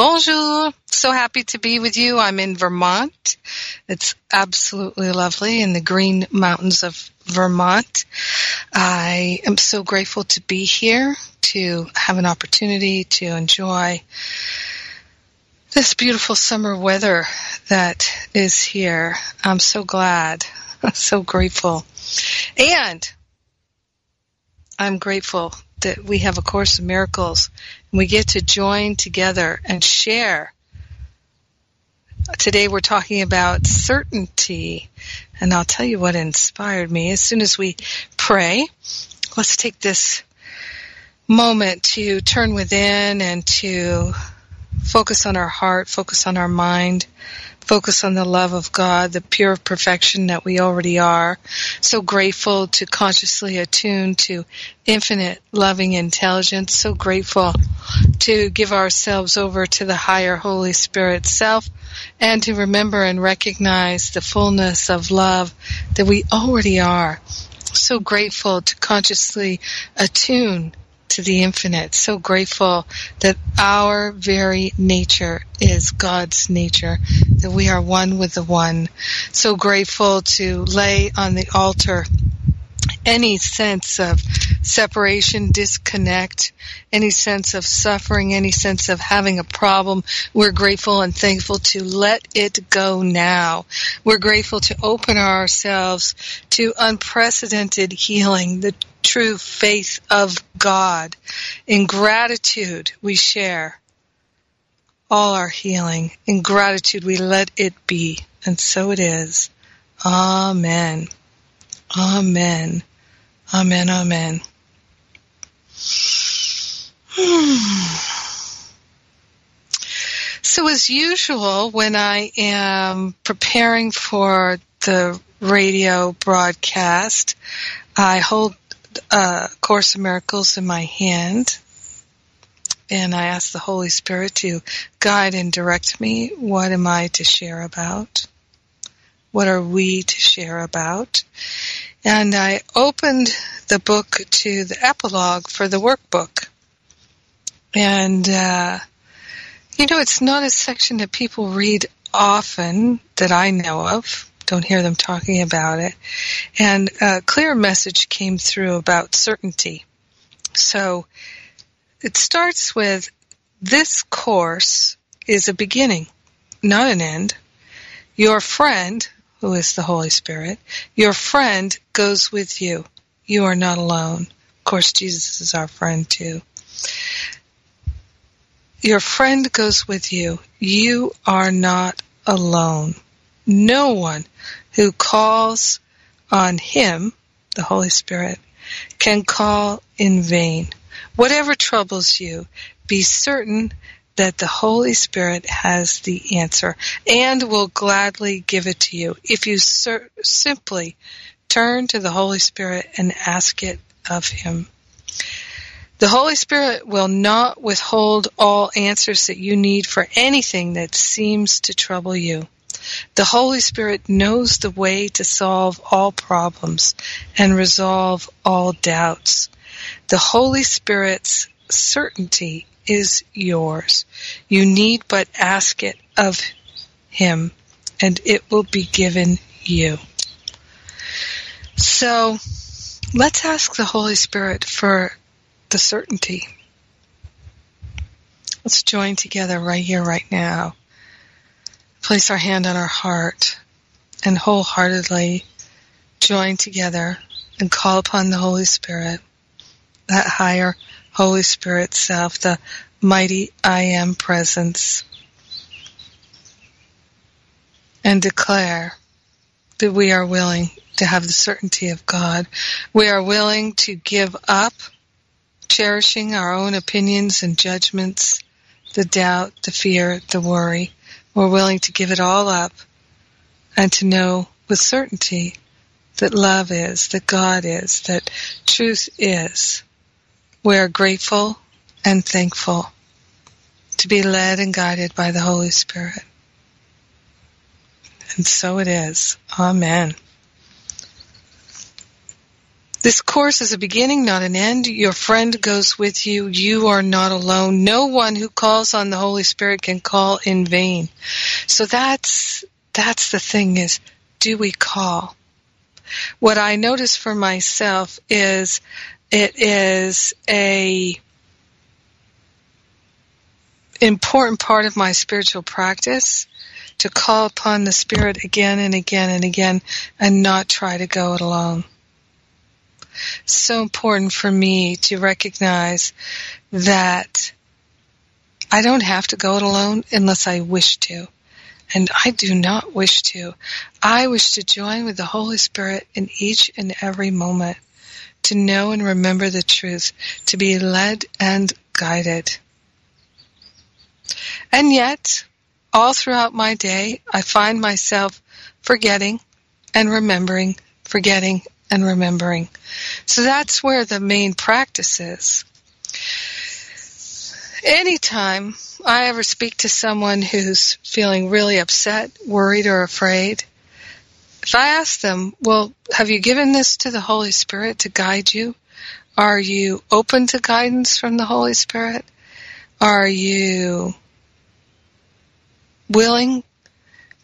Bonjour. So happy to be with you. I'm in Vermont. It's absolutely lovely in the green mountains of Vermont. I am so grateful to be here, to have an opportunity to enjoy this beautiful summer weather that is here. I'm so glad. I'm so grateful. And I'm grateful that we have a Course in Miracles and we get to join together and share. Today we're talking about certainty, and I'll tell you what inspired me. As soon as we pray, let's take this moment to turn within and to focus on our heart, focus on our mind, focus on the love of God, the pure perfection that we already are. So grateful to consciously attune to infinite loving intelligence. So grateful to give ourselves over to the higher Holy Spirit self and to remember and recognize the fullness of love that we already are. So grateful to consciously attune to the infinite. So grateful that our very nature is God's nature, that we are one with the one. So grateful to lay on the altar any sense of separation, disconnect, any sense of suffering, any sense of having a problem. We're grateful and thankful to let it go now. We're grateful to open ourselves to unprecedented healing, the true faith of God. In gratitude, we share all our healing. In gratitude, we let it be. And so it is. Amen. Amen. Amen. Amen. So as usual, when I am preparing for the radio broadcast, I hold uh, Course in Miracles in my hand, and I ask the Holy Spirit to guide and direct me. What am I to share about? What are we to share about? And I opened the book to the epilogue for the workbook. And, uh, you know, it's not a section that people read often that I know of don't hear them talking about it. And a clear message came through about certainty. So it starts with this course is a beginning, not an end. Your friend, who is the Holy Spirit, your friend goes with you. You are not alone. Of course, Jesus is our friend too. Your friend goes with you. You are not alone. No one who calls on Him, the Holy Spirit, can call in vain. Whatever troubles you, be certain that the Holy Spirit has the answer and will gladly give it to you if you ser- simply turn to the Holy Spirit and ask it of Him. The Holy Spirit will not withhold all answers that you need for anything that seems to trouble you. The Holy Spirit knows the way to solve all problems and resolve all doubts. The Holy Spirit's certainty is yours. You need but ask it of Him, and it will be given you. So, let's ask the Holy Spirit for the certainty. Let's join together right here, right now place our hand on our heart and wholeheartedly join together and call upon the Holy Spirit, that higher Holy Spirit self, the mighty I am presence, and declare that we are willing to have the certainty of God. We are willing to give up cherishing our own opinions and judgments the doubt, the fear, the worry. We're willing to give it all up and to know with certainty that love is, that God is, that truth is. We are grateful and thankful to be led and guided by the Holy Spirit. And so it is. Amen. This course is a beginning, not an end. Your friend goes with you. You are not alone. No one who calls on the Holy Spirit can call in vain. So that's, that's the thing is, do we call? What I notice for myself is it is a important part of my spiritual practice to call upon the Spirit again and again and again and not try to go it alone so important for me to recognize that I don't have to go it alone unless I wish to. And I do not wish to. I wish to join with the Holy Spirit in each and every moment, to know and remember the truth, to be led and guided. And yet, all throughout my day, I find myself forgetting and remembering, forgetting and remembering. So that's where the main practice is. Anytime I ever speak to someone who's feeling really upset, worried, or afraid, if I ask them, well, have you given this to the Holy Spirit to guide you? Are you open to guidance from the Holy Spirit? Are you willing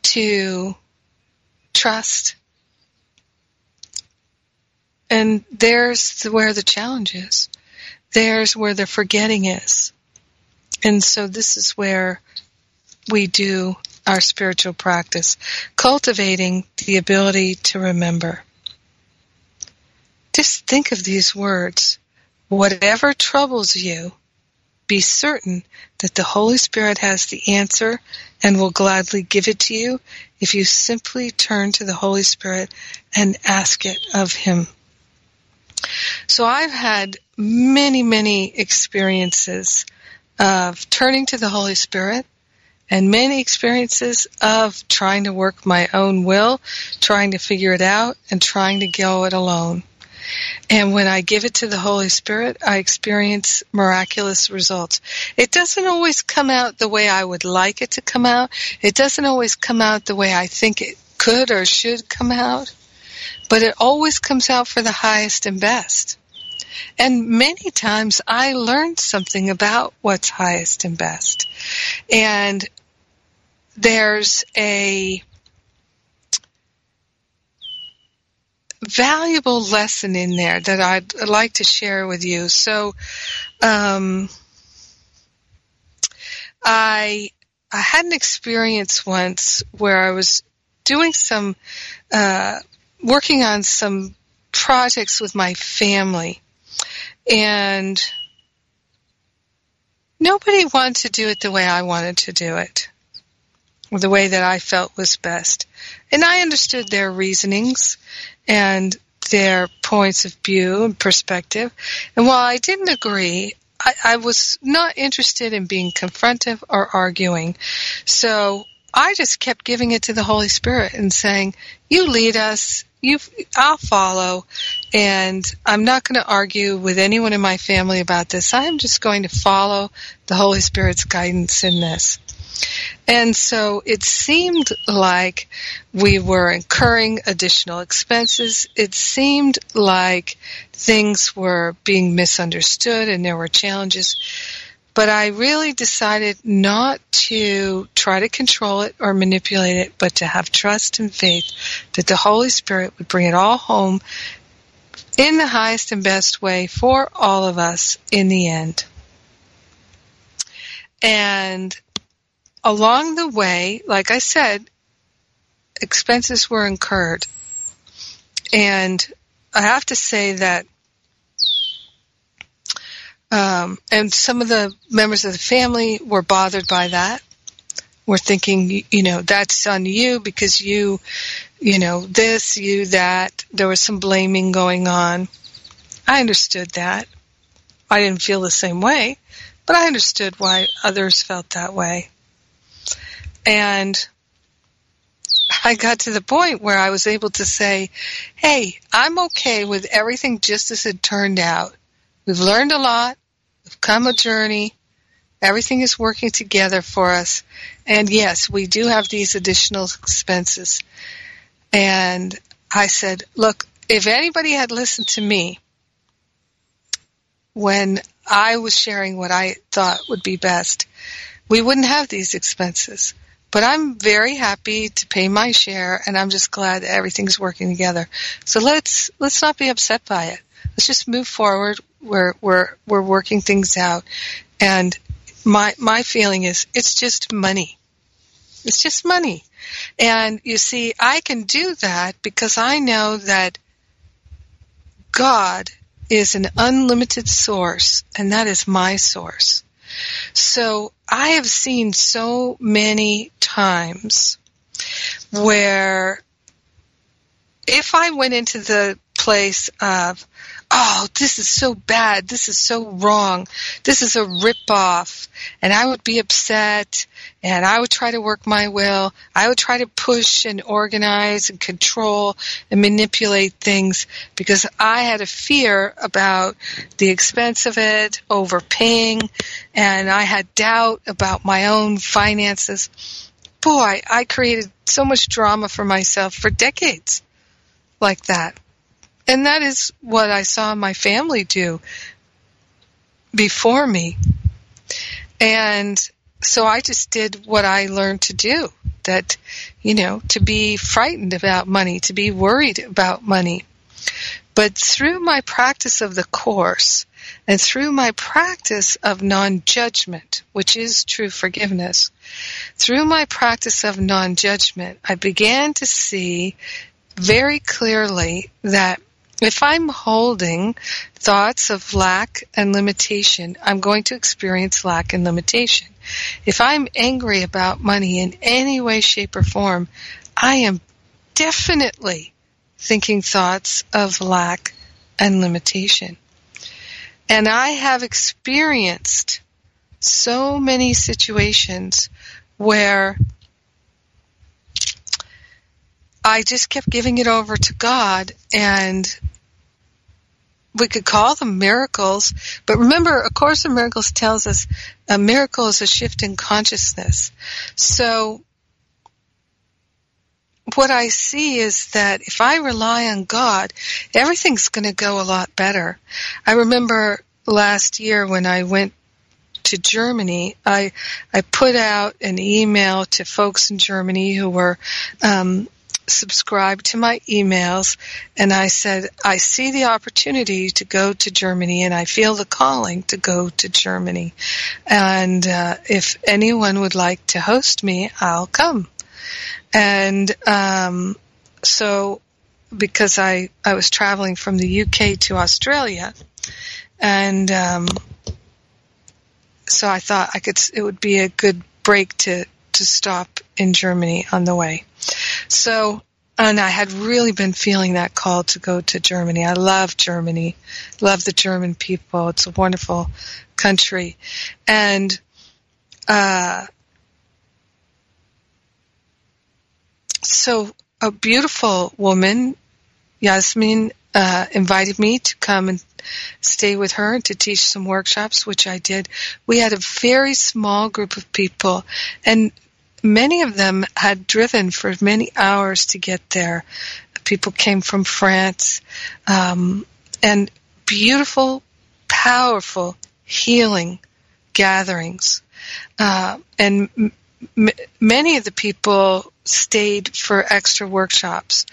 to trust and there's where the challenge is. There's where the forgetting is. And so this is where we do our spiritual practice, cultivating the ability to remember. Just think of these words. Whatever troubles you, be certain that the Holy Spirit has the answer and will gladly give it to you if you simply turn to the Holy Spirit and ask it of Him. So I've had many, many experiences of turning to the Holy Spirit and many experiences of trying to work my own will, trying to figure it out, and trying to go it alone. And when I give it to the Holy Spirit, I experience miraculous results. It doesn't always come out the way I would like it to come out. It doesn't always come out the way I think it could or should come out but it always comes out for the highest and best. And many times I learned something about what's highest and best. And there's a valuable lesson in there that I'd like to share with you. So, um, I I had an experience once where I was doing some uh, working on some projects with my family and nobody wanted to do it the way I wanted to do it the way that I felt was best. And I understood their reasonings and their points of view and perspective. And while I didn't agree, I, I was not interested in being confrontive or arguing. So I just kept giving it to the Holy Spirit and saying, "You lead us. You, I'll follow." And I'm not going to argue with anyone in my family about this. I'm just going to follow the Holy Spirit's guidance in this. And so it seemed like we were incurring additional expenses. It seemed like things were being misunderstood and there were challenges. But I really decided not to try to control it or manipulate it, but to have trust and faith that the Holy Spirit would bring it all home in the highest and best way for all of us in the end. And along the way, like I said, expenses were incurred. And I have to say that um, and some of the members of the family were bothered by that. Were thinking, you know, that's on you because you, you know, this, you, that. There was some blaming going on. I understood that. I didn't feel the same way, but I understood why others felt that way. And I got to the point where I was able to say, hey, I'm okay with everything just as it turned out. We've learned a lot. We've come a journey. Everything is working together for us. And yes, we do have these additional expenses. And I said, look, if anybody had listened to me when I was sharing what I thought would be best, we wouldn't have these expenses. But I'm very happy to pay my share and I'm just glad that everything's working together. So let's let's not be upset by it. Let's just move forward. We're we're we're working things out. And my my feeling is it's just money. It's just money. And you see, I can do that because I know that God is an unlimited source, and that is my source. So I have seen so many times where if I went into the place of, oh, this is so bad, this is so wrong, this is a ripoff, and I would be upset, and I would try to work my will, I would try to push and organize and control and manipulate things because I had a fear about the expense of it, overpaying, and I had doubt about my own finances. Boy, I created so much drama for myself for decades like that. And that is what I saw my family do before me. And so I just did what I learned to do that, you know, to be frightened about money, to be worried about money. But through my practice of the Course and through my practice of non judgment, which is true forgiveness, through my practice of non judgment, I began to see very clearly that if I'm holding thoughts of lack and limitation, I'm going to experience lack and limitation. If I'm angry about money in any way, shape, or form, I am definitely thinking thoughts of lack and limitation. And I have experienced so many situations where I just kept giving it over to God and we could call them miracles, but remember, A Course in Miracles tells us a miracle is a shift in consciousness. So, what I see is that if I rely on God, everything's going to go a lot better. I remember last year when I went to Germany, I I put out an email to folks in Germany who were um, subscribed to my emails and I said, I see the opportunity to go to Germany and I feel the calling to go to Germany. And uh, if anyone would like to host me, I'll come. And um, so, because I, I was traveling from the UK to Australia, and um, so I thought I could, it would be a good break to, to stop in Germany on the way. So, and I had really been feeling that call to go to Germany. I love Germany, love the German people. It's a wonderful country, and uh, so a beautiful woman, Yasmin, uh, invited me to come and stay with her and to teach some workshops, which I did. We had a very small group of people, and many of them had driven for many hours to get there. People came from France, um, and beautiful, powerful, healing gatherings. Uh, and m- many of the people stayed for extra workshops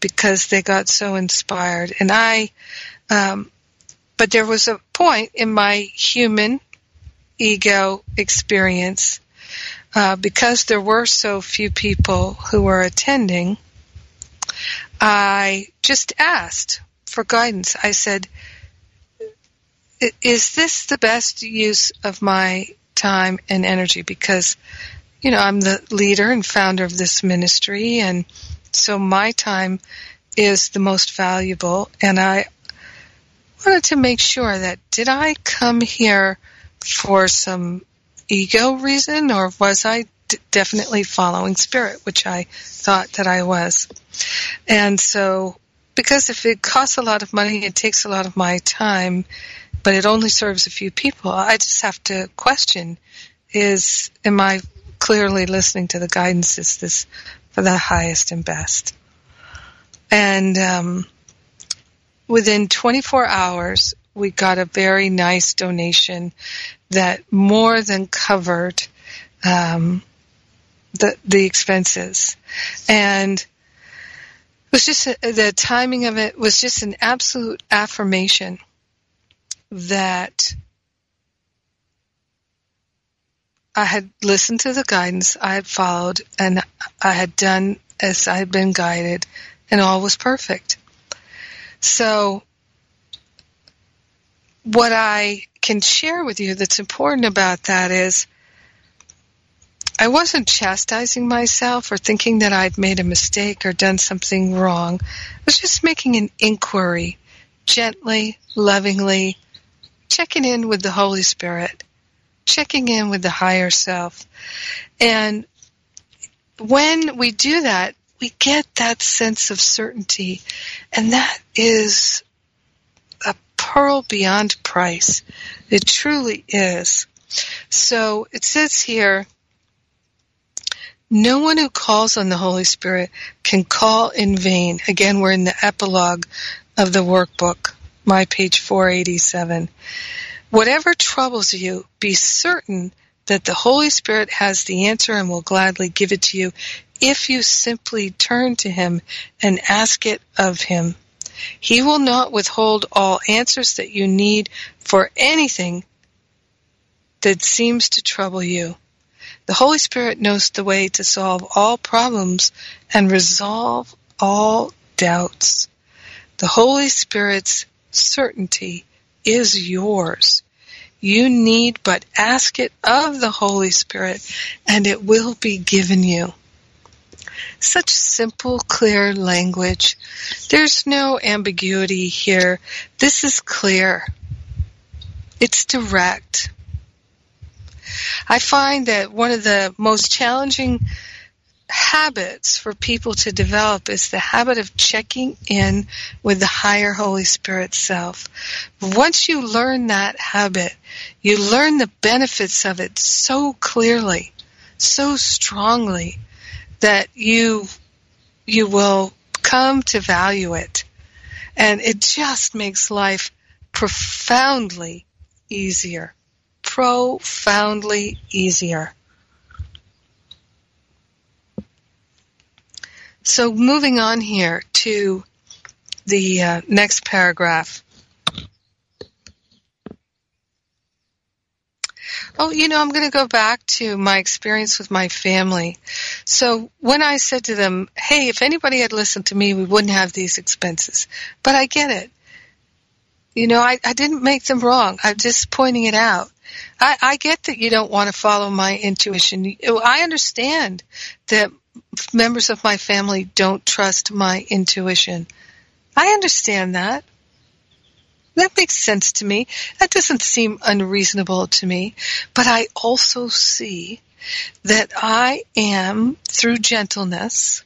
because they got so inspired. And I, um, but there was a point in my human ego experience uh, because there were so few people who were attending, I just asked for guidance. I said, is this the best use of my time and energy? Because, you know, I'm the leader and founder of this ministry, and so my time is the most valuable, and I wanted to make sure that did I come here for some ego reason or was I d- definitely following spirit, which I thought that I was. And so, because if it costs a lot of money, it takes a lot of my time, but it only serves a few people, I just have to question is, am I clearly listening to the guidance? Is this for the highest and best? And um, within 24 hours, we got a very nice donation that more than covered um, the the expenses, and it was just a, the timing of it was just an absolute affirmation that I had listened to the guidance, I had followed, and I had done as I had been guided, and all was perfect. So, what I can share with you that's important about that is I wasn't chastising myself or thinking that I'd made a mistake or done something wrong. I was just making an inquiry, gently, lovingly, checking in with the Holy Spirit, checking in with the higher self. And when we do that, we get that sense of certainty, and that is pearl beyond price. It truly is. So it says here, no one who calls on the Holy Spirit can call in vain. Again, we're in the epilogue of the workbook, my page 487. Whatever troubles you, be certain that the Holy Spirit has the answer and will gladly give it to you if you simply turn to Him and ask it of Him. He will not withhold all answers that you need for anything that seems to trouble you. The Holy Spirit knows the way to solve all problems and resolve all doubts. The Holy Spirit's certainty is yours. You need but ask it of the Holy Spirit and it will be given you. Such simple, clear language. There's no ambiguity here. This is clear. It's direct. I find that one of the most challenging habits for people to develop is the habit of checking in with the higher Holy Spirit self. Once you learn that habit, you learn the benefits of it so clearly, so strongly that you you will come to value it. And it just makes life profoundly easier profoundly easier. So moving on here to the uh, next paragraph. Oh, you know, I'm going to go back to my experience with my family. So when I said to them, hey, if anybody had listened to me, we wouldn't have these expenses. But I get it. You know, I, I didn't make them wrong. I'm just pointing it out. I, I get that you don't want to follow my intuition. Oh, I understand that members of my family don't trust my intuition. I understand that. That makes sense to me. That doesn't seem unreasonable to me. But I also see that I am, through gentleness,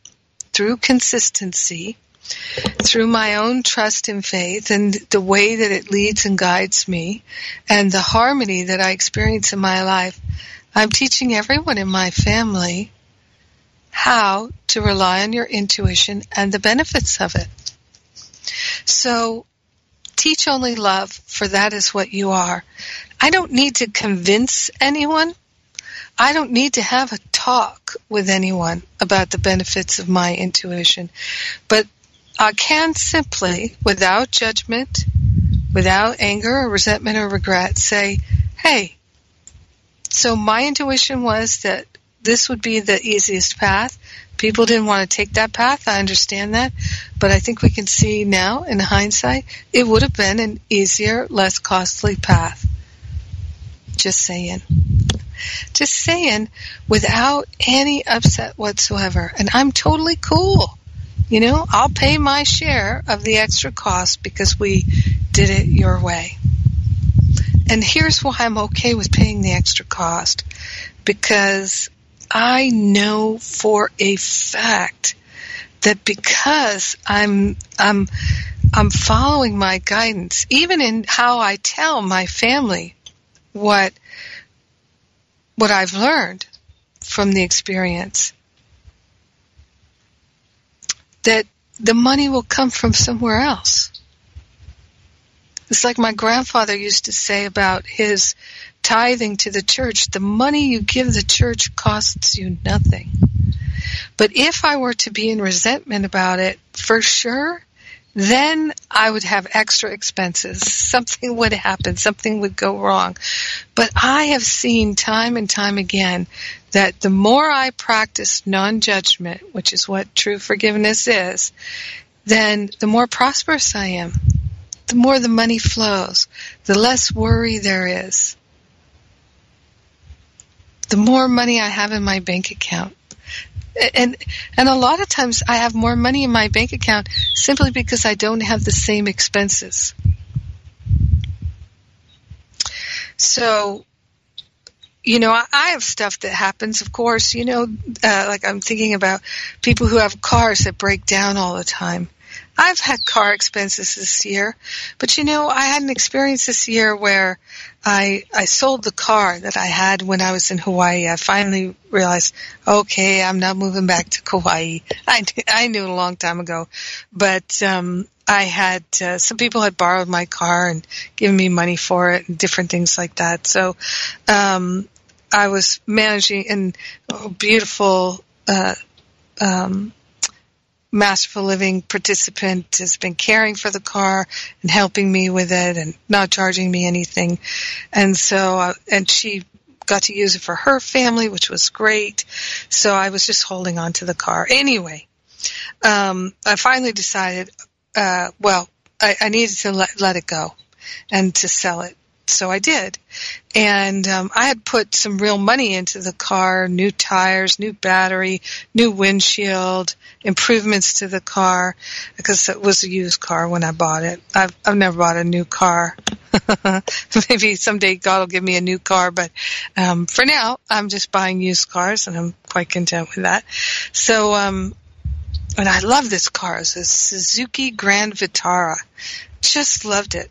through consistency, through my own trust and faith and the way that it leads and guides me and the harmony that I experience in my life, I'm teaching everyone in my family how to rely on your intuition and the benefits of it. So teach only love, for that is what you are. I don't need to convince anyone. I don't need to have a talk with anyone about the benefits of my intuition. But I can simply, without judgment, without anger or resentment or regret, say, hey, so my intuition was that this would be the easiest path. People didn't want to take that path. I understand that. But I think we can see now, in hindsight, it would have been an easier, less costly path. Just saying. Just saying, without any upset whatsoever. And I'm totally cool you know, I'll pay my share of the extra cost because we did it your way. And here's why I'm okay with paying the extra cost. Because I know for a fact that because I'm, I'm, I'm following my guidance, even in how I tell my family what, what I've learned from the experience, that the money will come from somewhere else. It's like my grandfather used to say about his tithing to the church. The money you give the church costs you nothing. But if I were to be in resentment about it, for sure, then I would have extra expenses. Something would happen. Something would go wrong. But I have seen time and time again that the more I practice non-judgment, which is what true forgiveness is, then the more prosperous I am. The more the money flows. The less worry there is. The more money I have in my bank account and and a lot of times I have more money in my bank account simply because I don't have the same expenses. So, you know, I have stuff that happens. Of course, you know, uh, like I'm thinking about people who have cars that break down all the time. I've had car expenses this year, but you know, I had an experience this year where I I sold the car that I had when I was in Hawaii. I finally realized, okay, I'm not moving back to Kauai. I I knew a long time ago, but um I had uh, some people had borrowed my car and given me money for it and different things like that. So um I was managing in a beautiful uh um Masterful Living participant has been caring for the car and helping me with it and not charging me anything. And so, uh, and she got to use it for her family, which was great. So I was just holding on to the car. Anyway, um, I finally decided, uh, well, I, I needed to let, let it go and to sell it so I did. And um, I had put some real money into the car, new tires, new battery, new windshield, improvements to the car, because it was a used car when I bought it. I've, I've never bought a new car. Maybe someday God will give me a new car, but um, for now, I'm just buying used cars, and I'm quite content with that. So, um, and I love this car. It's a Suzuki Grand Vitara. Just loved it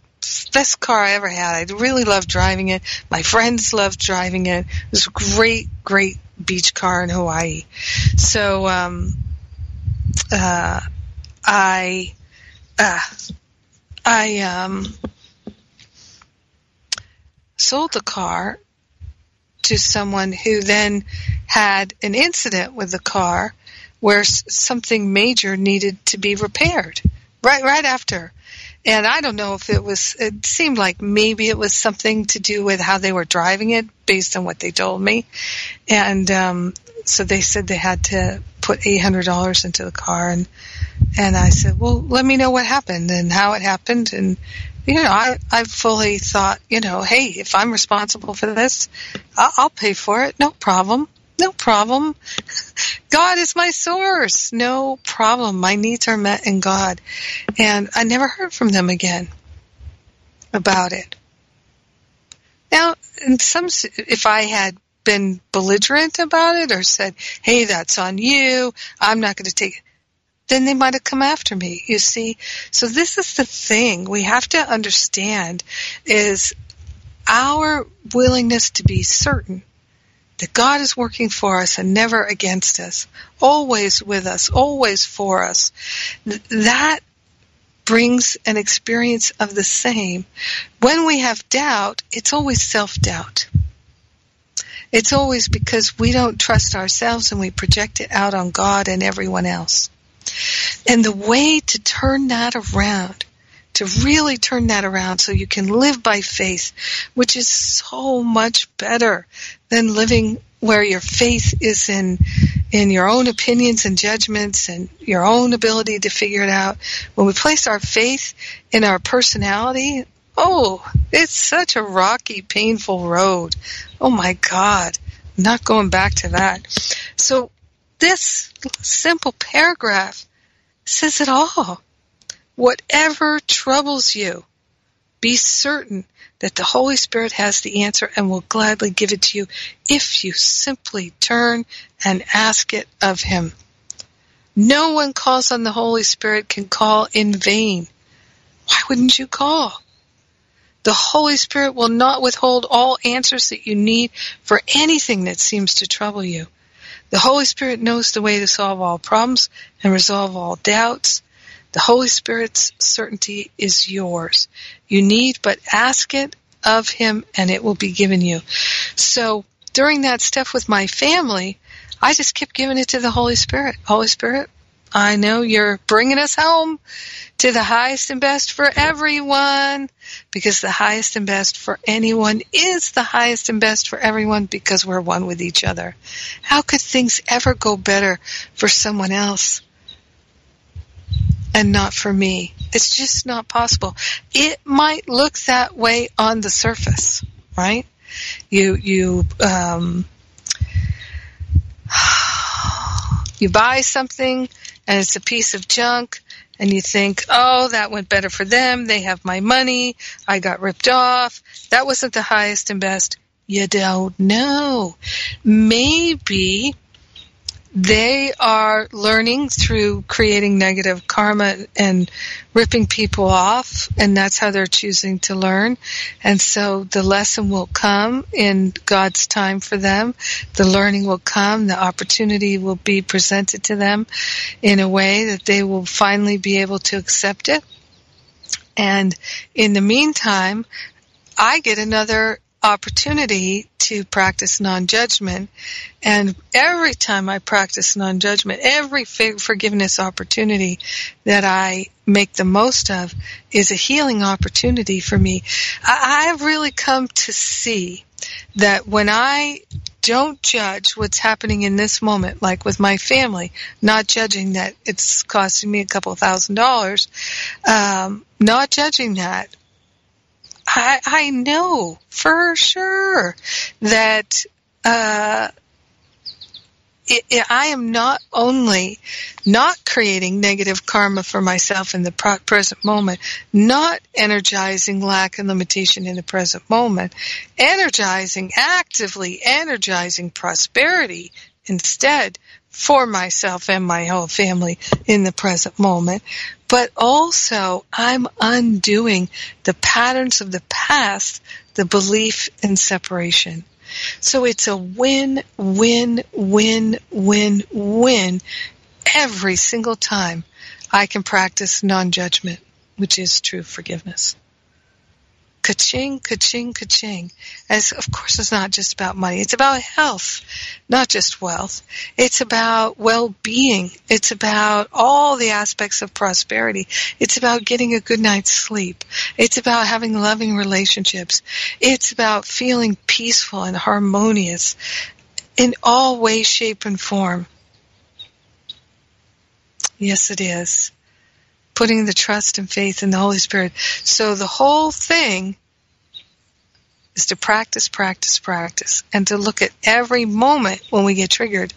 best car I ever had. I really loved driving it. My friends loved driving it. It was a great, great beach car in Hawaii. So, um, uh, I, uh, I, um, sold the car to someone who then had an incident with the car where something major needed to be repaired right right after and I don't know if it was, it seemed like maybe it was something to do with how they were driving it based on what they told me. And, um, so they said they had to put $800 into the car and, and I said, well, let me know what happened and how it happened. And, you know, I, I fully thought, you know, hey, if I'm responsible for this, I'll, I'll pay for it. No problem. No problem. God is my source. No problem. My needs are met in God. And I never heard from them again about it. Now, in some, if I had been belligerent about it or said, hey, that's on you, I'm not going to take it, then they might have come after me, you see. So this is the thing we have to understand is our willingness to be certain that God is working for us and never against us, always with us, always for us. That brings an experience of the same. When we have doubt, it's always self-doubt. It's always because we don't trust ourselves and we project it out on God and everyone else. And the way to turn that around to really turn that around so you can live by faith, which is so much better than living where your faith is in in your own opinions and judgments and your own ability to figure it out. When we place our faith in our personality, oh, it's such a rocky, painful road. Oh my God. Not going back to that. So this simple paragraph says it all. Whatever troubles you, Be certain that the Holy Spirit has the answer and will gladly give it to you if you simply turn and ask it of Him. No one calls on the Holy Spirit can call in vain. Why wouldn't you call? The Holy Spirit will not withhold all answers that you need for anything that seems to trouble you. The Holy Spirit knows the way to solve all problems and resolve all doubts. The Holy Spirit's certainty is yours. You need but ask it of Him and it will be given you. So during that stuff with my family, I just kept giving it to the Holy Spirit. Holy Spirit, I know you're bringing us home to the highest and best for everyone because the highest and best for anyone is the highest and best for everyone because we're one with each other. How could things ever go better for someone else and not for me? It's just not possible. It might look that way on the surface, right? You, you, um, you buy something and it's a piece of junk and you think, oh, that went better for them. They have my money. I got ripped off. That wasn't the highest and best. You don't know. Maybe they are learning through creating negative karma and ripping people off, and that's how they're choosing to learn. And so the lesson will come in God's time for them. The learning will come. The opportunity will be presented to them in a way that they will finally be able to accept it. And in the meantime, I get another opportunity to practice non-judgment. And every time I practice non-judgment, every forgiveness opportunity that I make the most of is a healing opportunity for me. I have really come to see that when I don't judge what's happening in this moment, like with my family, not judging that it's costing me a couple thousand dollars, um, not judging that, I, I know for sure that uh, it, it, I am not only not creating negative karma for myself in the pro- present moment, not energizing lack and limitation in the present moment, energizing, actively energizing prosperity instead for myself and my whole family in the present moment, but also I'm undoing the patterns of the past, the belief in separation. So it's a win, win, win, win, win every single time I can practice non-judgment, which is true forgiveness ka-ching, ka-ching, ka-ching. As of course it's not just about money. It's about health, not just wealth. It's about well-being. It's about all the aspects of prosperity. It's about getting a good night's sleep. It's about having loving relationships. It's about feeling peaceful and harmonious in all ways, shape, and form. Yes, it is putting the trust and faith in the Holy Spirit. So the whole thing is to practice, practice, practice, and to look at every moment when we get triggered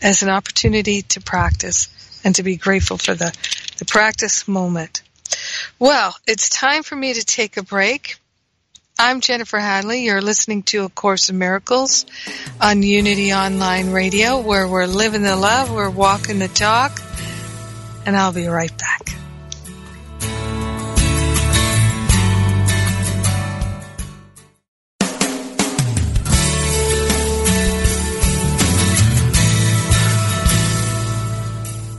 as an opportunity to practice and to be grateful for the, the practice moment. Well, it's time for me to take a break. I'm Jennifer Hadley. You're listening to A Course in Miracles on Unity Online Radio, where we're living the love, we're walking the talk, and I'll be right back.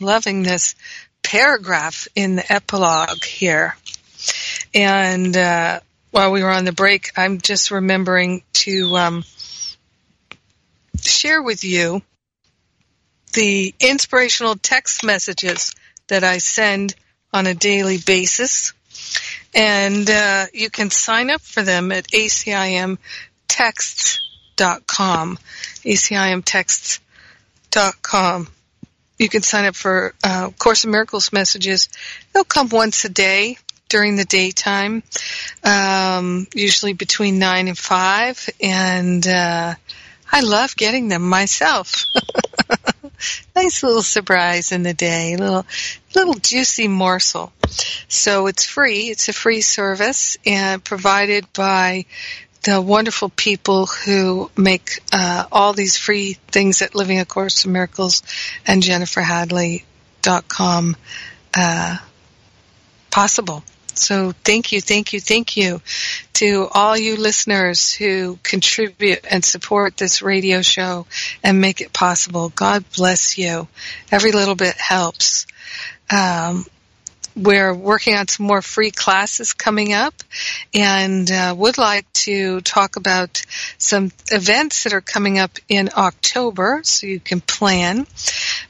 loving this paragraph in the epilogue here. And uh, while we were on the break, I'm just remembering to um, share with you the inspirational text messages that I send on a daily basis. And uh, you can sign up for them at acimtexts.com. acimtexts.com. You can sign up for uh, Course in Miracles messages. They'll come once a day during the daytime, um, usually between 9 and 5. And uh, I love getting them myself. nice little surprise in the day, little little juicy morsel. So it's free. It's a free service and provided by the wonderful people who make uh, all these free things at Living A Course in Miracles and JenniferHadley.com uh, possible. So thank you, thank you, thank you to all you listeners who contribute and support this radio show and make it possible. God bless you. Every little bit helps. Um, we're working on some more free classes coming up and uh, would like to talk about some events that are coming up in October so you can plan.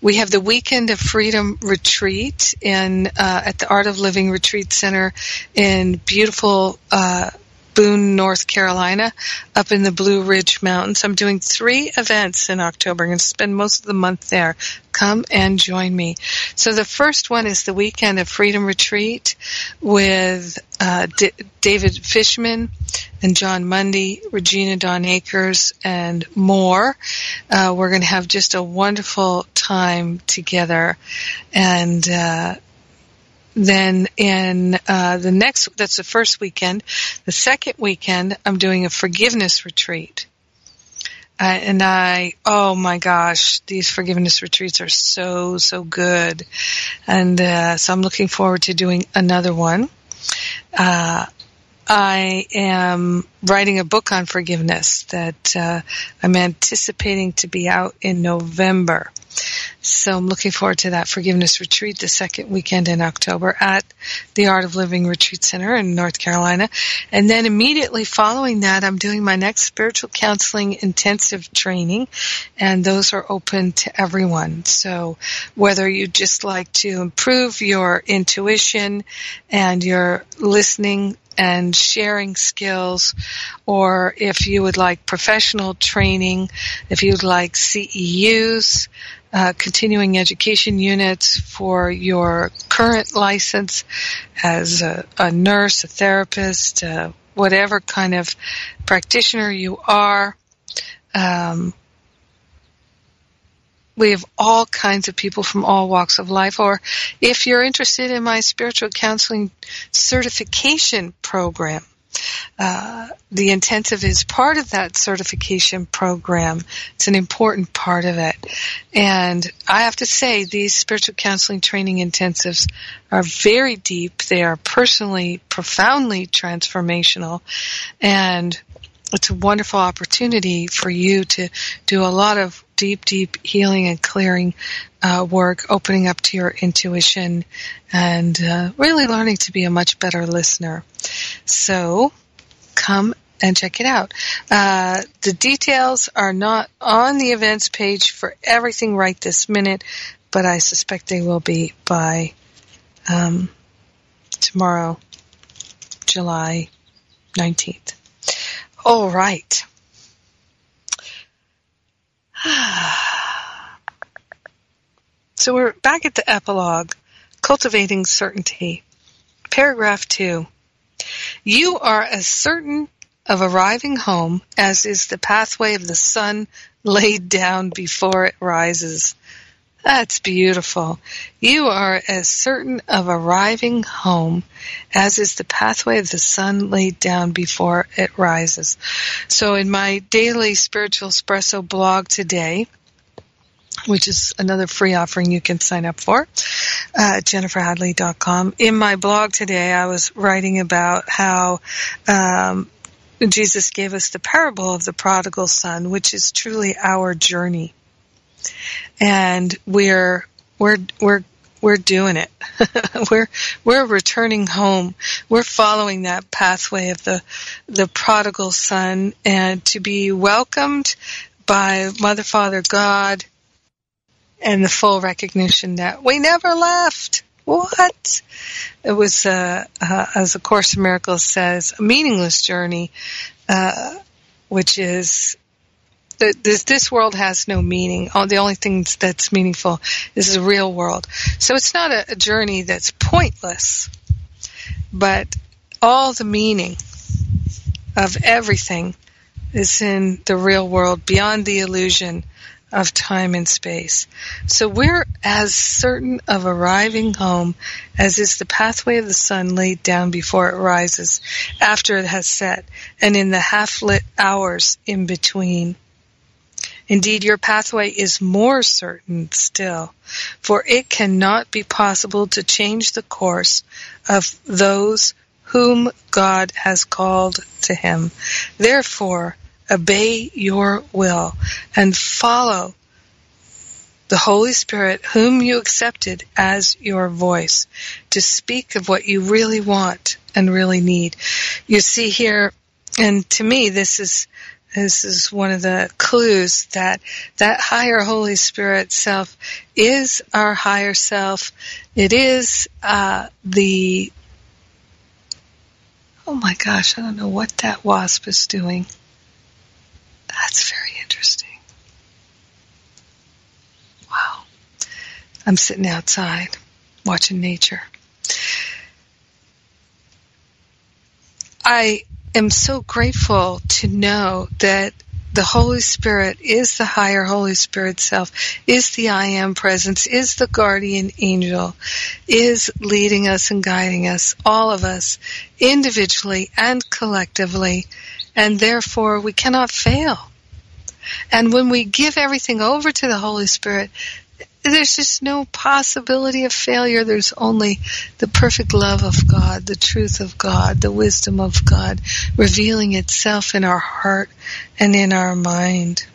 We have the Weekend of Freedom Retreat in uh, at the Art of Living Retreat Center in beautiful uh, Boone, North Carolina, up in the Blue Ridge Mountains. I'm doing three events in October. I'm going to spend most of the month there. Come and join me. So the first one is the weekend of Freedom Retreat with uh, D- David Fishman and Jon Mundy, Regina Dawn Akers, and more. Uh, we're going to have just a wonderful time together, and uh, then in uh, the next, that's the first weekend. The second weekend, I'm doing a forgiveness retreat. Uh, and I, oh my gosh, these forgiveness retreats are so, so good. And uh, so I'm looking forward to doing another one. Uh, I am writing a book on forgiveness that uh, I'm anticipating to be out in November. So I'm looking forward to that forgiveness retreat the second weekend in October at the Art of Living Retreat Center in North Carolina. And then immediately following that, I'm doing my next spiritual counseling intensive training and those are open to everyone. So whether you just like to improve your intuition and your listening and sharing skills, or if you would like professional training, if you'd like CEUs, uh, continuing education units for your current license as a, a nurse, a therapist, uh, whatever kind of practitioner you are. Um, we have all kinds of people from all walks of life. Or if you're interested in my spiritual counseling certification program, uh, the intensive is part of that certification program. It's an important part of it. And I have to say, these spiritual counseling training intensives are very deep. They are personally, profoundly transformational. And it's a wonderful opportunity for you to do a lot of deep, deep healing and clearing uh, work, opening up to your intuition, and uh, really learning to be a much better listener. So, come and check it out. Uh, the details are not on the events page for everything right this minute, but I suspect they will be by um, tomorrow, July 19th. All right. so we're back at the epilogue, cultivating certainty. Paragraph two. You are as certain of arriving home as is the pathway of the sun laid down before it rises. That's beautiful. You are as certain of arriving home as is the pathway of the sun laid down before it rises. So in my daily spiritual espresso blog today, which is another free offering you can sign up for uh, jenniferhadley.com. In my blog today, I was writing about how um, Jesus gave us the parable of the prodigal son, which is truly our journey and we're we're we're we're doing it. we're we're returning home. We're following that pathway of the the prodigal son and to be welcomed by Mother Father God and the full recognition that we never left. what? It was, uh, uh, as A Course in Miracles says, a meaningless journey, uh, which is this this world has no meaning. All the only thing that's meaningful is the real world. So it's not a, a journey that's pointless, but all the meaning of everything is in the real world beyond the illusion of time and space. So we're as certain of arriving home as is the pathway of the sun laid down before it rises, after it has set, and in the half lit hours in between. Indeed, your pathway is more certain still, for it cannot be possible to change the course of those whom God has called to Him. Therefore, obey your will and follow the Holy Spirit whom you accepted as your voice to speak of what you really want and really need. You see here, and to me this is this is one of the clues that that higher Holy Spirit self is our higher self. It is uh, the oh my gosh, I don't know what that wasp is doing. That's very interesting. Wow. I'm sitting outside watching nature. I am so grateful to know that the Holy Spirit is the higher Holy Spirit self, is the I am presence, is the guardian angel, is leading us and guiding us, all of us, individually and collectively, and therefore we cannot fail. And when we give everything over to the Holy Spirit, there's just no possibility of failure. There's only the perfect love of God, the truth of God, the wisdom of God revealing itself in our heart and in our mind.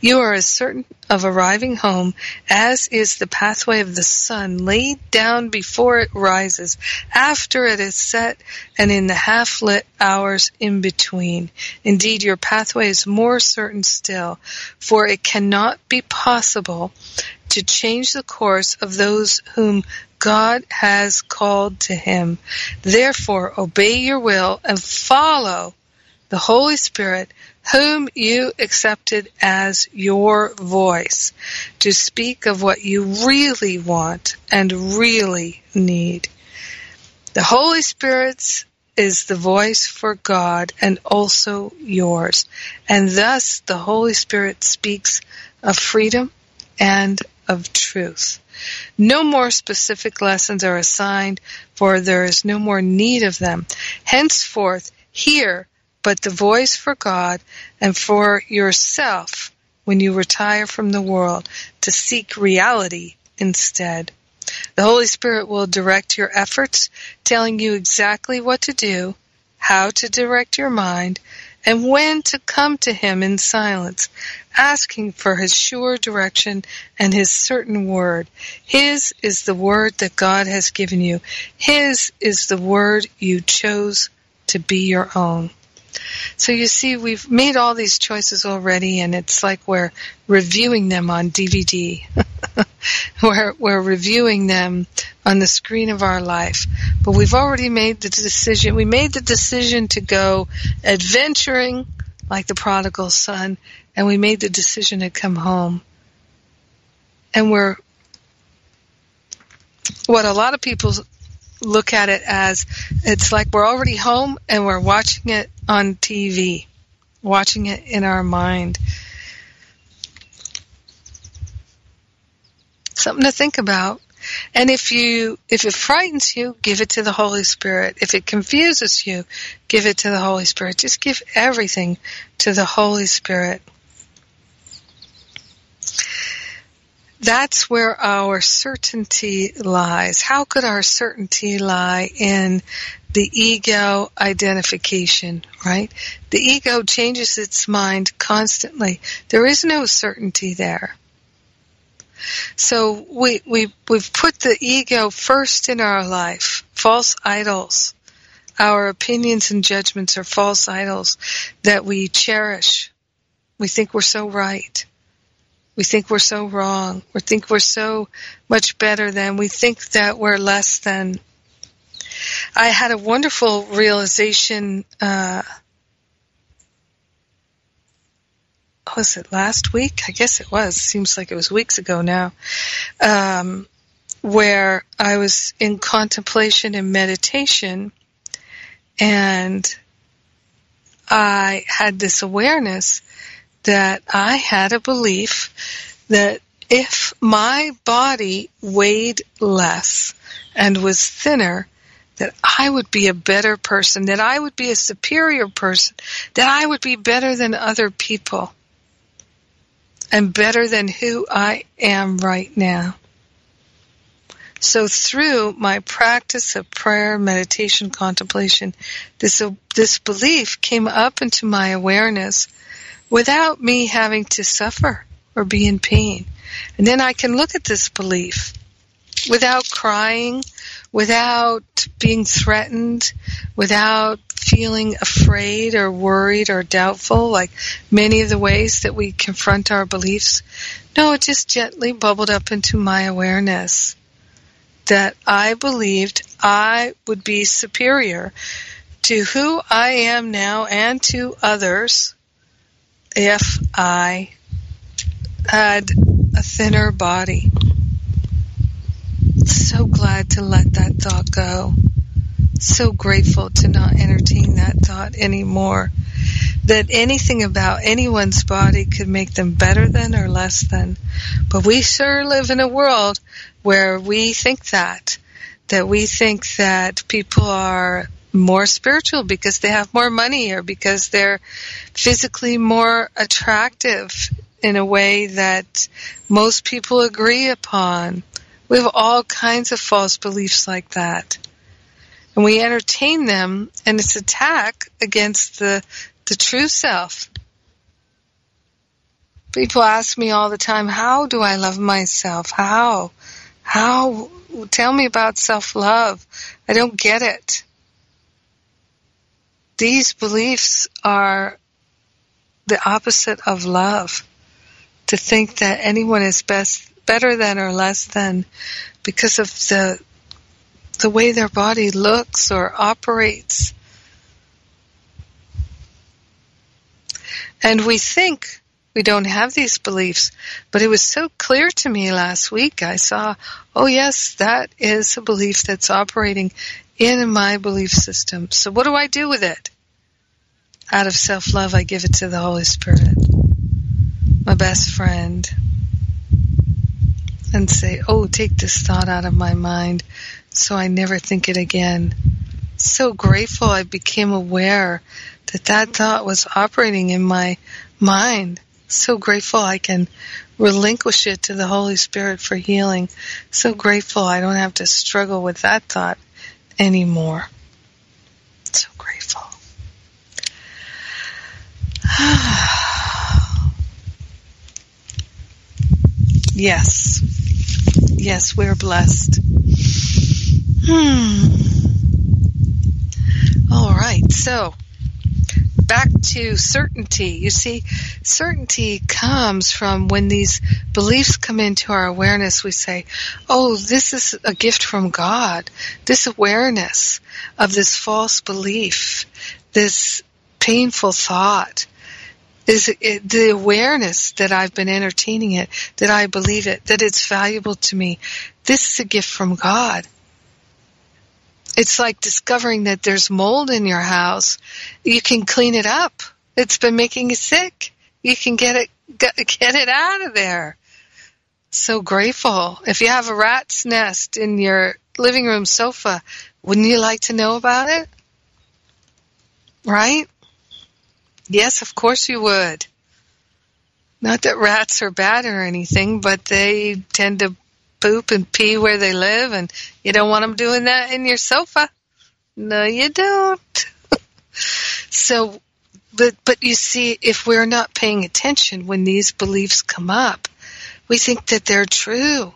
You are as certain of arriving home as is the pathway of the sun laid down before it rises, after it is set, and in the half lit hours in between. Indeed, your pathway is more certain still, for it cannot be possible to change the course of those whom God has called to him. Therefore, obey your will and follow the Holy Spirit whom you accepted as your voice to speak of what you really want and really need. The Holy Spirit's is the voice for God and also yours. And thus the Holy Spirit speaks of freedom and of truth. No more specific lessons are assigned, for there is no more need of them. Henceforth, hear but the voice for God and for yourself when you retire from the world to seek reality instead. The Holy Spirit will direct your efforts, telling you exactly what to do, how to direct your mind, and when to come to Him in silence, asking for His sure direction and His certain word. His is the word that God has given you. His is the word you chose to be your own. So you see, we've made all these choices already, and it's like we're reviewing them on DVD. we're, we're reviewing them on the screen of our life. But we've already made the decision. We made the decision to go adventuring like the prodigal son, and we made the decision to come home. And we're, what a lot of people look at it as it's like we're already home and we're watching it on TV, watching it in our mind. Something to think about. And if you, if it frightens you, give it to the Holy Spirit. If it confuses you, give it to the Holy Spirit. Just give everything to the Holy Spirit. That's where our certainty lies. How could our certainty lie in the ego identification, right? The ego changes its mind constantly. There is no certainty there. So we, we, we've put the ego first in our life, false idols. Our opinions and judgments are false idols that we cherish. We think we're so right. We think we're so wrong. We think we're so much better than. We think that we're less than. I had a wonderful realization. Uh, was it last week? I guess it was. Seems like it was weeks ago now. Um, where I was in contemplation and meditation, and I had this awareness that I had a belief that if my body weighed less and was thinner, that I would be a better person, that I would be a superior person, that I would be better than other people, and better than who I am right now. So through my practice of prayer, meditation, contemplation, this, this belief came up into my awareness without me having to suffer or be in pain. And then I can look at this belief without crying, without being threatened, without feeling afraid or worried or doubtful, like many of the ways that we confront our beliefs. No, it just gently bubbled up into my awareness that I believed I would be superior to who I am now and to others if I had a thinner body. So glad to let that thought go. So grateful to not entertain that thought anymore. That anything about anyone's body could make them better than or less than. But we sure live in a world where we think that. That we think that people are more spiritual because they have more money or because they're physically more attractive in a way that most people agree upon. We have all kinds of false beliefs like that. And we entertain them and it's attack against the, the true self. People ask me all the time, how do I love myself? How? How? Tell me about self-love. I don't get it these beliefs are the opposite of love. To think that anyone is best, better than or less than because of the, the way their body looks or operates. And we think we don't have these beliefs, but it was so clear to me last week. I saw, oh yes, that is a belief that's operating in my belief system. So what do I do with it? Out of self-love, I give it to the Holy Spirit, my best friend, and say, oh, take this thought out of my mind so I never think it again. So grateful I became aware that that thought was operating in my mind. So grateful I can relinquish it to the Holy Spirit for healing. So grateful I don't have to struggle with that thought anymore. So grateful. yes. Yes, we're blessed. Hmm. All right. So, back to certainty. You see, certainty comes from when these beliefs come into our awareness, we say, oh, this is a gift from God. This awareness of this false belief, this painful thought, is it, the awareness that I've been entertaining it, that I believe it, that it's valuable to me. This is a gift from God it's like discovering that there's mold in your house. You can clean it up. It's been making you sick. You can get it get, it out of there. So grateful. If you have a rat's nest in your living room sofa, wouldn't you like to know about it? Right? Yes, of course you would. Not that rats are bad or anything, but they tend to poop and pee where they live, and you don't want them doing that in your sofa. No, you don't. so, but but you see, if we're not paying attention when these beliefs come up, we think that they're true,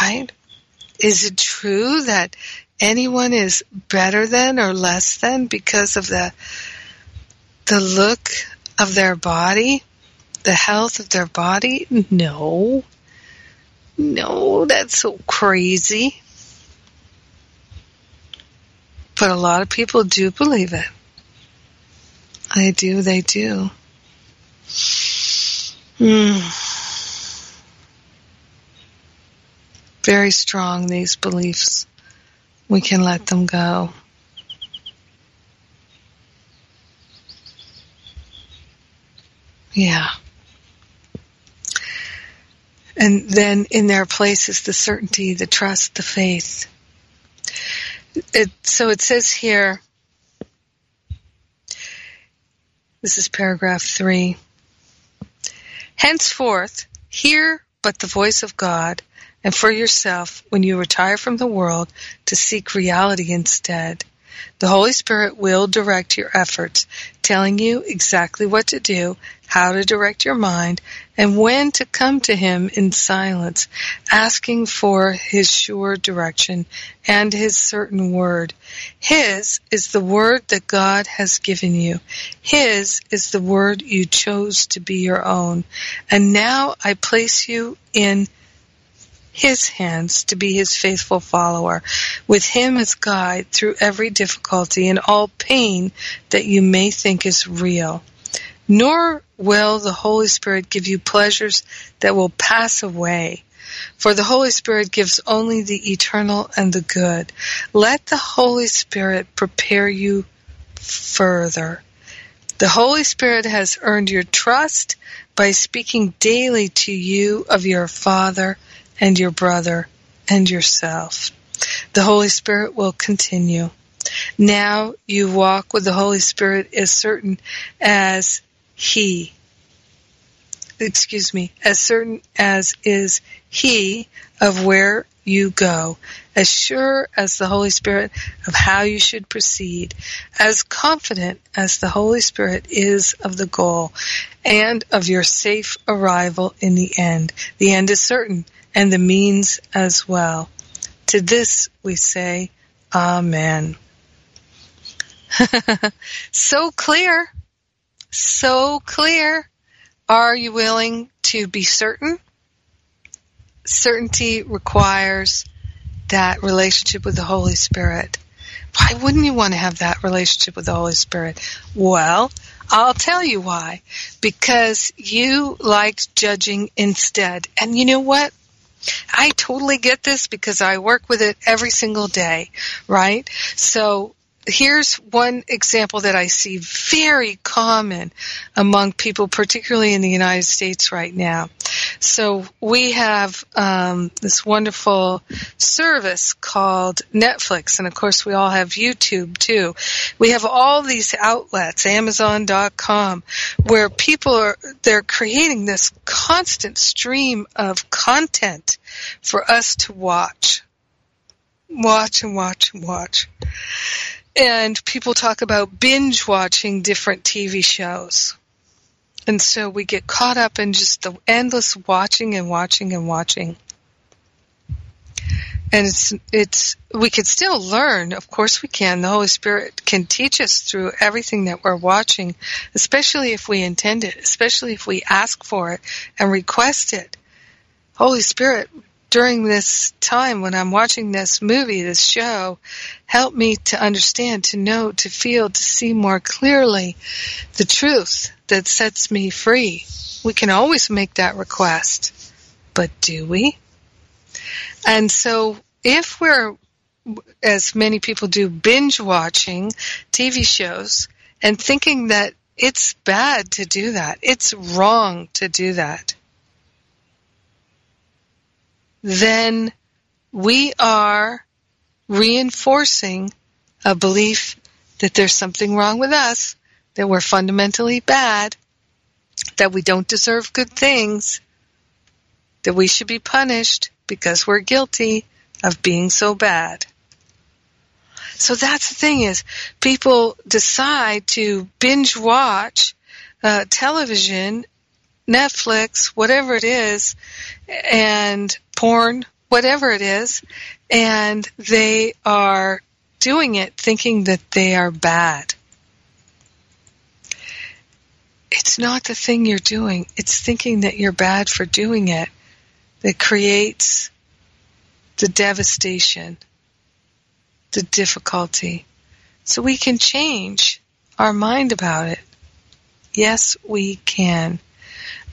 right? Is it true that anyone is better than or less than because of the the look of their body, the health of their body? No. No, that's so crazy. But a lot of people do believe it. They do, they do. Mm. Very strong, these beliefs. We can let them go. Yeah. And then in their place is the certainty, the trust, the faith. It, so it says here, this is paragraph three. Henceforth, hear but the voice of God, and for yourself, when you retire from the world, to seek reality instead. The Holy Spirit will direct your efforts, telling you exactly what to do, how to direct your mind, and when to come to Him in silence, asking for His sure direction and His certain word. His is the word that God has given you. His is the word you chose to be your own. And now I place you in his hands to be his faithful follower, with him as guide through every difficulty and all pain that you may think is real. Nor will the Holy Spirit give you pleasures that will pass away. For the Holy Spirit gives only the eternal and the good. Let the Holy Spirit prepare you further. The Holy Spirit has earned your trust by speaking daily to you of your Father and your brother and yourself. The Holy Spirit will continue. Now you walk with the Holy Spirit as certain as He, excuse me, as certain as is He of where you go, as sure as the Holy Spirit of how you should proceed, as confident as the Holy Spirit is of the goal and of your safe arrival in the end. The end is certain and the means as well. To this we say, Amen. so clear. So clear. Are you willing to be certain? Certainty requires that relationship with the Holy Spirit. Why wouldn't you want to have that relationship with the Holy Spirit? Well, I'll tell you why. Because you like judging instead. And you know what? I totally get this because I work with it every single day, right? So here's one example that I see very common among people, particularly in the United States right now. So we have um, this wonderful service called Netflix, and of course we all have YouTube too. We have all these outlets, Amazon.com, where people are they're creating this constant stream of content for us to watch, watch and watch and watch. And people talk about binge watching different TV shows. And so we get caught up in just the endless watching and watching and watching. And it's, it's, we can still learn. Of course we can. The Holy Spirit can teach us through everything that we're watching, especially if we intend it, especially if we ask for it and request it. Holy Spirit, during this time when I'm watching this movie, this show, help me to understand, to know, to feel, to see more clearly the truth that sets me free. We can always make that request, but do we? And so if we're, as many people do, binge watching TV shows and thinking that it's bad to do that, it's wrong to do that, then we are reinforcing a belief that there's something wrong with us, that we're fundamentally bad, that we don't deserve good things, that we should be punished because we're guilty of being so bad. So that's the thing is people decide to binge watch uh, television, Netflix, whatever it is, and porn, whatever it is, and they are doing it thinking that they are bad. It's not the thing you're doing, it's thinking that you're bad for doing it that creates the devastation, the difficulty. So we can change our mind about it. Yes, we can.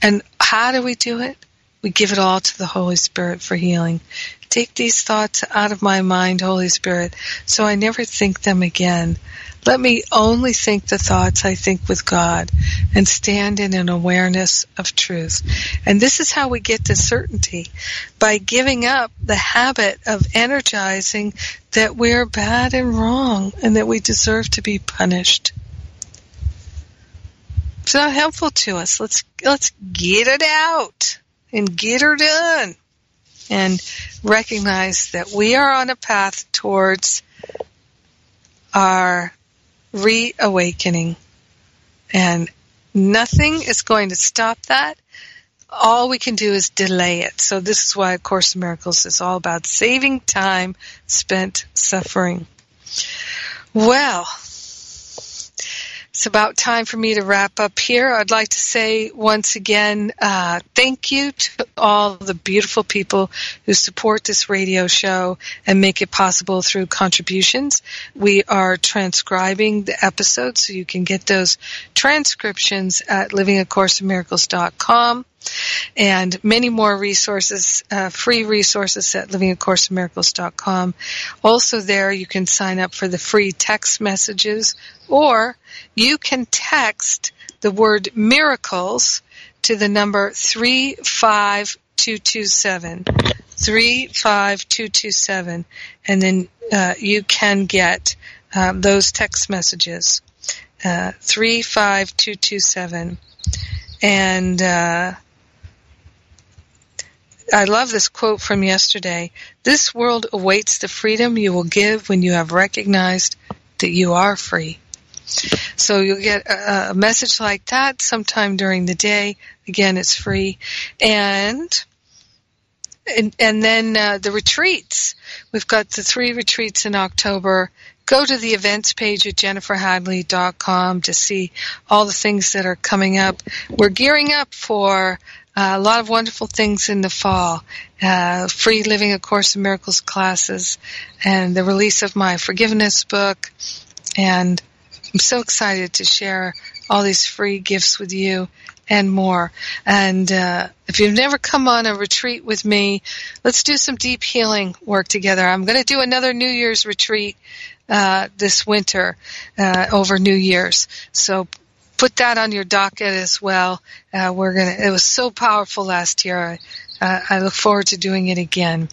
And how do we do it? We give it all to the Holy Spirit for healing. Take these thoughts out of my mind, Holy Spirit, so I never think them again. Let me only think the thoughts I think with God and stand in an awareness of truth. And this is how we get to certainty by giving up the habit of energizing that we're bad and wrong and that we deserve to be punished. It's not helpful to us. Let's let's get it out and get her done and recognize that we are on a path towards our reawakening. And nothing is going to stop that. All we can do is delay it. So this is why A Course in Miracles is all about saving time spent suffering. Well, it's about time for me to wrap up here. I'd like to say once again, uh, thank you to all the beautiful people who support this radio show and make it possible through contributions. We are transcribing the episodes, so you can get those transcriptions at livingacourseofmiracles.com and many more resources, uh, free resources at livingacourseofmiracles.com. Also there you can sign up for the free text messages or you can text the word miracles to the number 35227. 35227 and then uh, you can get um, those text messages uh, 35227 and uh, I love this quote from yesterday. This world awaits the freedom you will give when you have recognized that you are free. So you'll get a, message like that sometime during the day. Again, it's free. And and, and then uh, the retreats. We've got the three retreats in October. Go to the events page at jenniferhadley.com to see all the things that are coming up. We're gearing up for uh, a lot of wonderful things in the fall. Uh, free Living A Course in Miracles classes and the release of my forgiveness book. And I'm so excited to share all these free gifts with you and more. And uh, if you've never come on a retreat with me, let's do some deep healing work together. I'm going to do another New Year's retreat uh, this winter uh, over New Year's. So put that on your docket as well. Uh, we're gonna. It was so powerful last year. I, uh, I look forward to doing it again.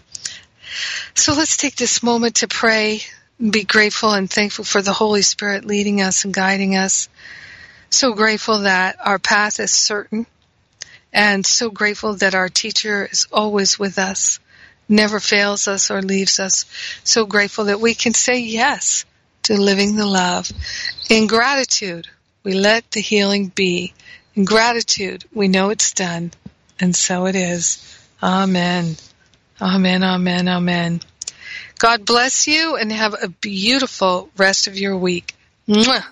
So let's take this moment to pray, be grateful and thankful for the Holy Spirit leading us and guiding us. So grateful that our path is certain, and so grateful that our teacher is always with us, never fails us or leaves us. So grateful that we can say yes to living the love in gratitude we let the healing be. In gratitude, we know it's done, and so it is. Amen. Amen, amen, amen. God bless you and have a beautiful rest of your week. Mwah.